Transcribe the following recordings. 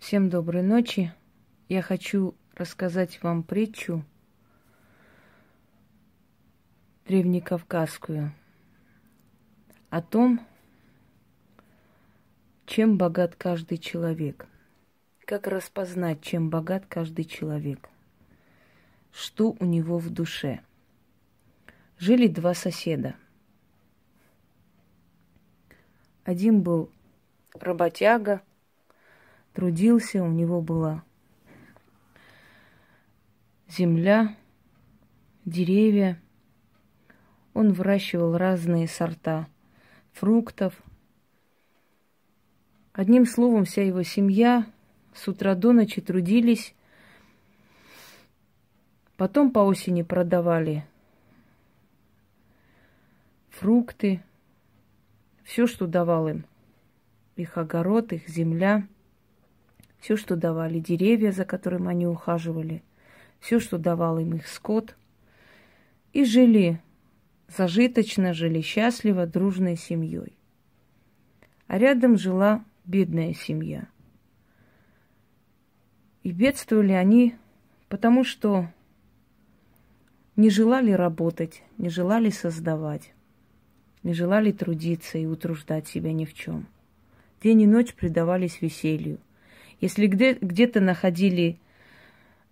Всем доброй ночи. Я хочу рассказать вам притчу древнекавказскую о том, чем богат каждый человек. Как распознать, чем богат каждый человек. Что у него в душе. Жили два соседа. Один был работяга – трудился, у него была земля, деревья. Он выращивал разные сорта фруктов. Одним словом, вся его семья с утра до ночи трудились. Потом по осени продавали фрукты, все, что давал им. Их огород, их земля – все, что давали деревья, за которым они ухаживали, все, что давал им их скот. И жили зажиточно, жили счастливо, дружной семьей. А рядом жила бедная семья. И бедствовали они, потому что не желали работать, не желали создавать, не желали трудиться и утруждать себя ни в чем. День и ночь предавались веселью – если где- где-то находили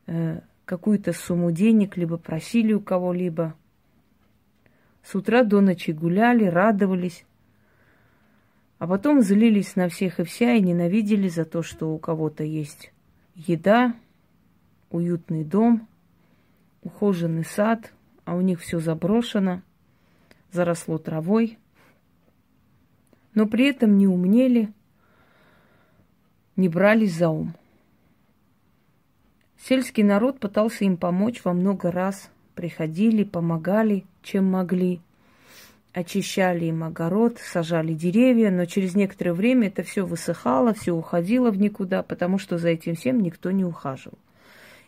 э, какую-то сумму денег, либо просили у кого-либо, с утра до ночи гуляли, радовались, а потом злились на всех и вся и ненавидели за то, что у кого-то есть еда, уютный дом, ухоженный сад, а у них все заброшено, заросло травой. Но при этом не умнели – не брались за ум. Сельский народ пытался им помочь во много раз. Приходили, помогали, чем могли. Очищали им огород, сажали деревья, но через некоторое время это все высыхало, все уходило в никуда, потому что за этим всем никто не ухаживал.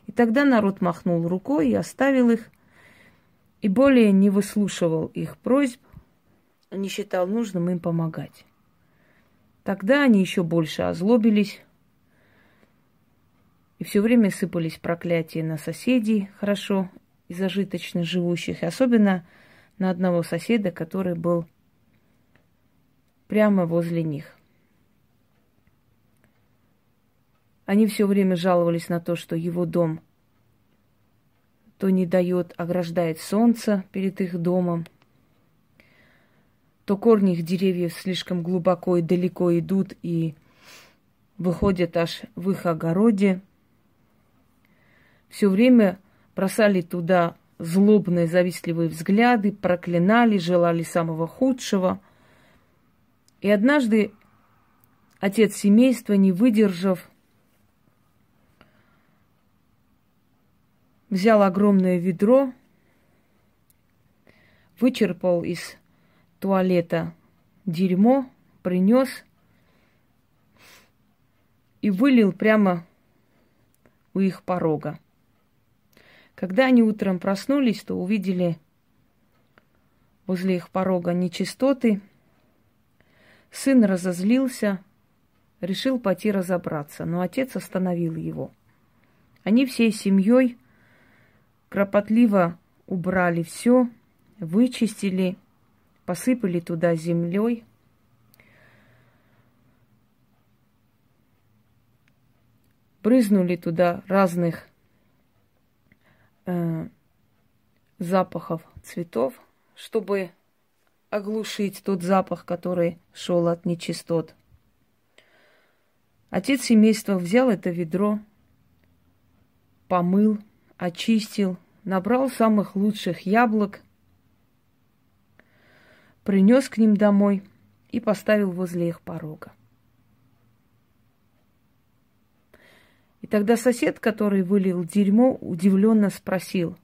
И тогда народ махнул рукой и оставил их, и более не выслушивал их просьб, не считал нужным им помогать. Тогда они еще больше озлобились, и все время сыпались проклятия на соседей, хорошо и зажиточно живущих, и особенно на одного соседа, который был прямо возле них. Они все время жаловались на то, что его дом то не дает, ограждает солнце перед их домом, то корни их деревьев слишком глубоко и далеко идут и выходят аж в их огороде. Все время бросали туда злобные, завистливые взгляды, проклинали, желали самого худшего. И однажды отец семейства, не выдержав, взял огромное ведро, вычерпал из туалета дерьмо, принес и вылил прямо у их порога. Когда они утром проснулись, то увидели возле их порога нечистоты. Сын разозлился, решил пойти разобраться, но отец остановил его. Они всей семьей кропотливо убрали все, вычистили посыпали туда землей. Брызнули туда разных э, запахов цветов, чтобы оглушить тот запах, который шел от нечистот. Отец семейства взял это ведро, помыл, очистил, набрал самых лучших яблок – принес к ним домой и поставил возле их порога. И тогда сосед, который вылил дерьмо, удивленно спросил,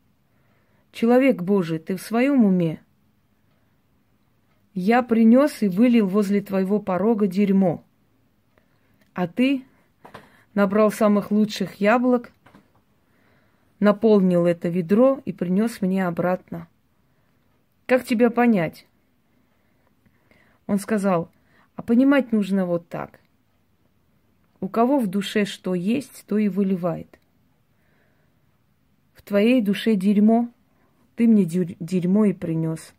«Человек Божий, ты в своем уме? Я принес и вылил возле твоего порога дерьмо, а ты набрал самых лучших яблок, наполнил это ведро и принес мне обратно. Как тебя понять? Он сказал, а понимать нужно вот так. У кого в душе что есть, то и выливает. В твоей душе дерьмо, ты мне дерьмо и принес.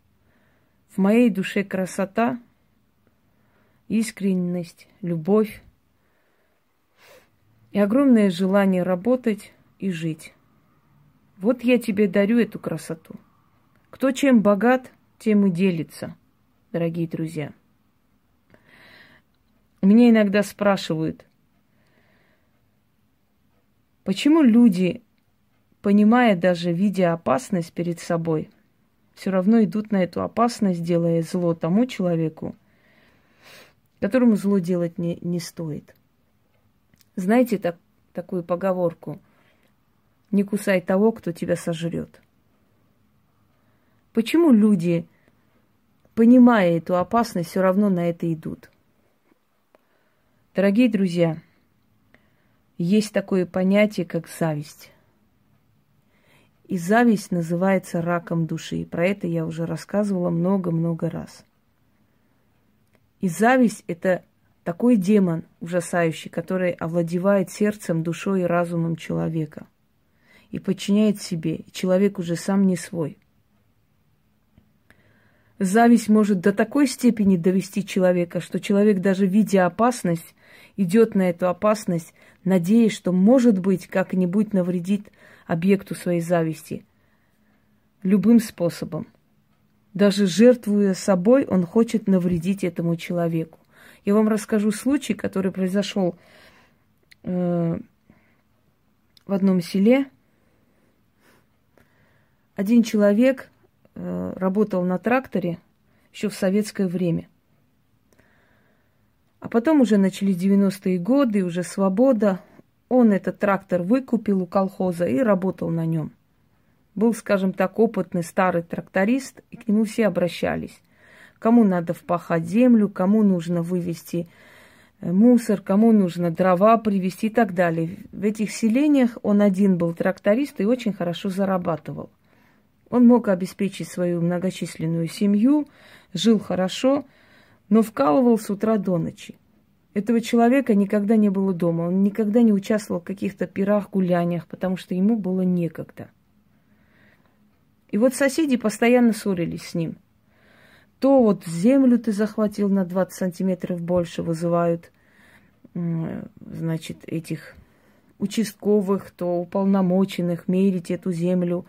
В моей душе красота, искренность, любовь и огромное желание работать и жить. Вот я тебе дарю эту красоту. Кто чем богат, тем и делится, дорогие друзья. Меня иногда спрашивают, почему люди, понимая даже, видя опасность перед собой, все равно идут на эту опасность, делая зло тому человеку, которому зло делать не, не стоит. Знаете так, такую поговорку? Не кусай того, кто тебя сожрет. Почему люди, понимая эту опасность, все равно на это идут? Дорогие друзья, есть такое понятие, как зависть. И зависть называется раком души. Про это я уже рассказывала много-много раз. И зависть – это такой демон ужасающий, который овладевает сердцем, душой и разумом человека и подчиняет себе. Человек уже сам не свой. Зависть может до такой степени довести человека, что человек, даже видя опасность, идет на эту опасность, надеясь, что, может быть, как-нибудь навредит объекту своей зависти. Любым способом. Даже жертвуя собой, он хочет навредить этому человеку. Я вам расскажу случай, который произошел э, в одном селе. Один человек работал на тракторе еще в советское время. А потом уже начались 90-е годы, уже свобода. Он этот трактор выкупил у колхоза и работал на нем. Был, скажем так, опытный старый тракторист, и к нему все обращались кому надо впахать землю, кому нужно вывести э, мусор, кому нужно дрова привезти и так далее. В этих селениях он один был тракторист и очень хорошо зарабатывал. Он мог обеспечить свою многочисленную семью, жил хорошо, но вкалывал с утра до ночи. Этого человека никогда не было дома, он никогда не участвовал в каких-то пирах, гуляниях, потому что ему было некогда. И вот соседи постоянно ссорились с ним – то вот землю ты захватил на 20 сантиметров больше, вызывают, значит, этих участковых, то уполномоченных мерить эту землю,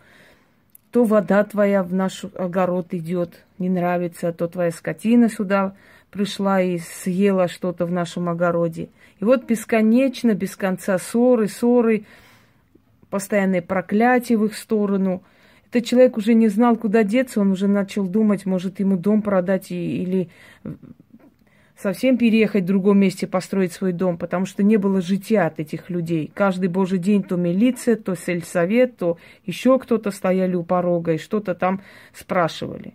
то вода твоя в наш огород идет, не нравится, то твоя скотина сюда пришла и съела что-то в нашем огороде. И вот бесконечно, без конца ссоры, ссоры, постоянные проклятия в их сторону – этот человек уже не знал, куда деться, он уже начал думать, может, ему дом продать и, или совсем переехать в другом месте, построить свой дом, потому что не было жития от этих людей. Каждый божий день то милиция, то сельсовет, то еще кто-то стояли у порога и что-то там спрашивали.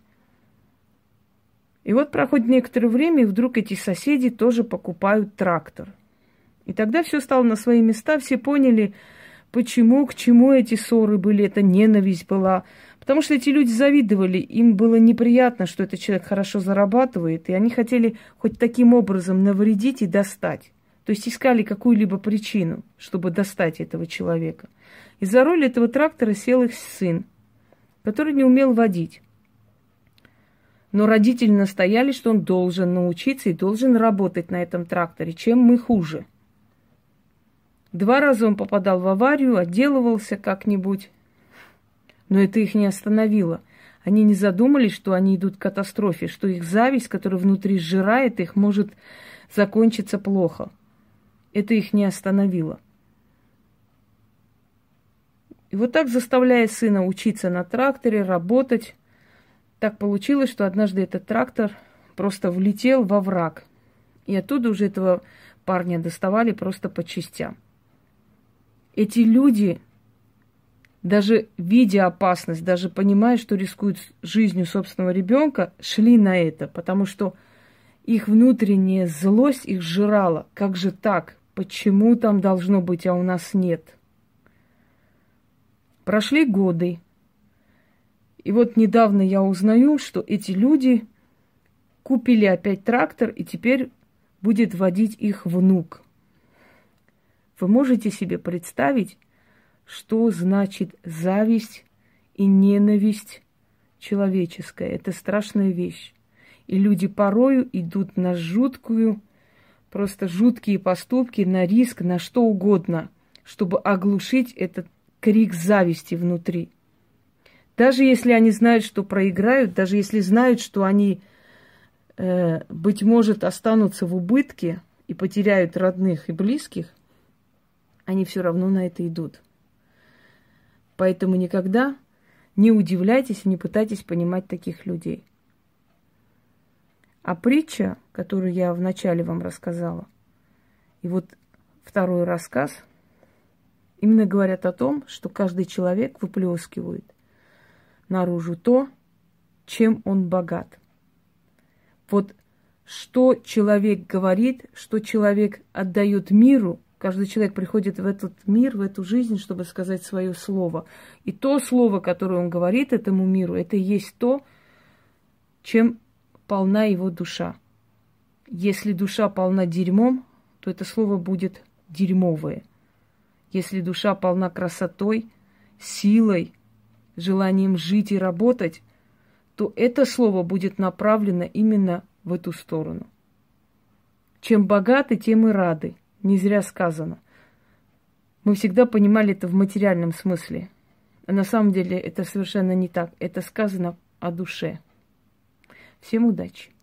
И вот проходит некоторое время, и вдруг эти соседи тоже покупают трактор. И тогда все стало на свои места, все поняли, Почему, к чему эти ссоры были, эта ненависть была? Потому что эти люди завидовали, им было неприятно, что этот человек хорошо зарабатывает, и они хотели хоть таким образом навредить и достать. То есть искали какую-либо причину, чтобы достать этого человека. И за руль этого трактора сел их сын, который не умел водить. Но родители настояли, что он должен научиться и должен работать на этом тракторе. Чем мы хуже – Два раза он попадал в аварию, отделывался как-нибудь. Но это их не остановило. Они не задумались, что они идут к катастрофе, что их зависть, которая внутри сжирает их, может закончиться плохо. Это их не остановило. И вот так, заставляя сына учиться на тракторе, работать, так получилось, что однажды этот трактор просто влетел во враг. И оттуда уже этого парня доставали просто по частям эти люди, даже видя опасность, даже понимая, что рискуют жизнью собственного ребенка, шли на это, потому что их внутренняя злость их жрала. Как же так? Почему там должно быть, а у нас нет? Прошли годы. И вот недавно я узнаю, что эти люди купили опять трактор, и теперь будет водить их внук. Вы можете себе представить, что значит зависть и ненависть человеческая? Это страшная вещь. И люди порою идут на жуткую, просто жуткие поступки, на риск, на что угодно, чтобы оглушить этот крик зависти внутри. Даже если они знают, что проиграют, даже если знают, что они, э, быть может, останутся в убытке и потеряют родных и близких, они все равно на это идут. Поэтому никогда не удивляйтесь и не пытайтесь понимать таких людей. А притча, которую я вначале вам рассказала, и вот второй рассказ, именно говорят о том, что каждый человек выплескивает наружу то, чем он богат. Вот что человек говорит, что человек отдает миру, каждый человек приходит в этот мир, в эту жизнь, чтобы сказать свое слово. И то слово, которое он говорит этому миру, это и есть то, чем полна его душа. Если душа полна дерьмом, то это слово будет дерьмовое. Если душа полна красотой, силой, желанием жить и работать, то это слово будет направлено именно в эту сторону. Чем богаты, тем и рады. Не зря сказано. Мы всегда понимали это в материальном смысле. А на самом деле это совершенно не так. Это сказано о душе. Всем удачи!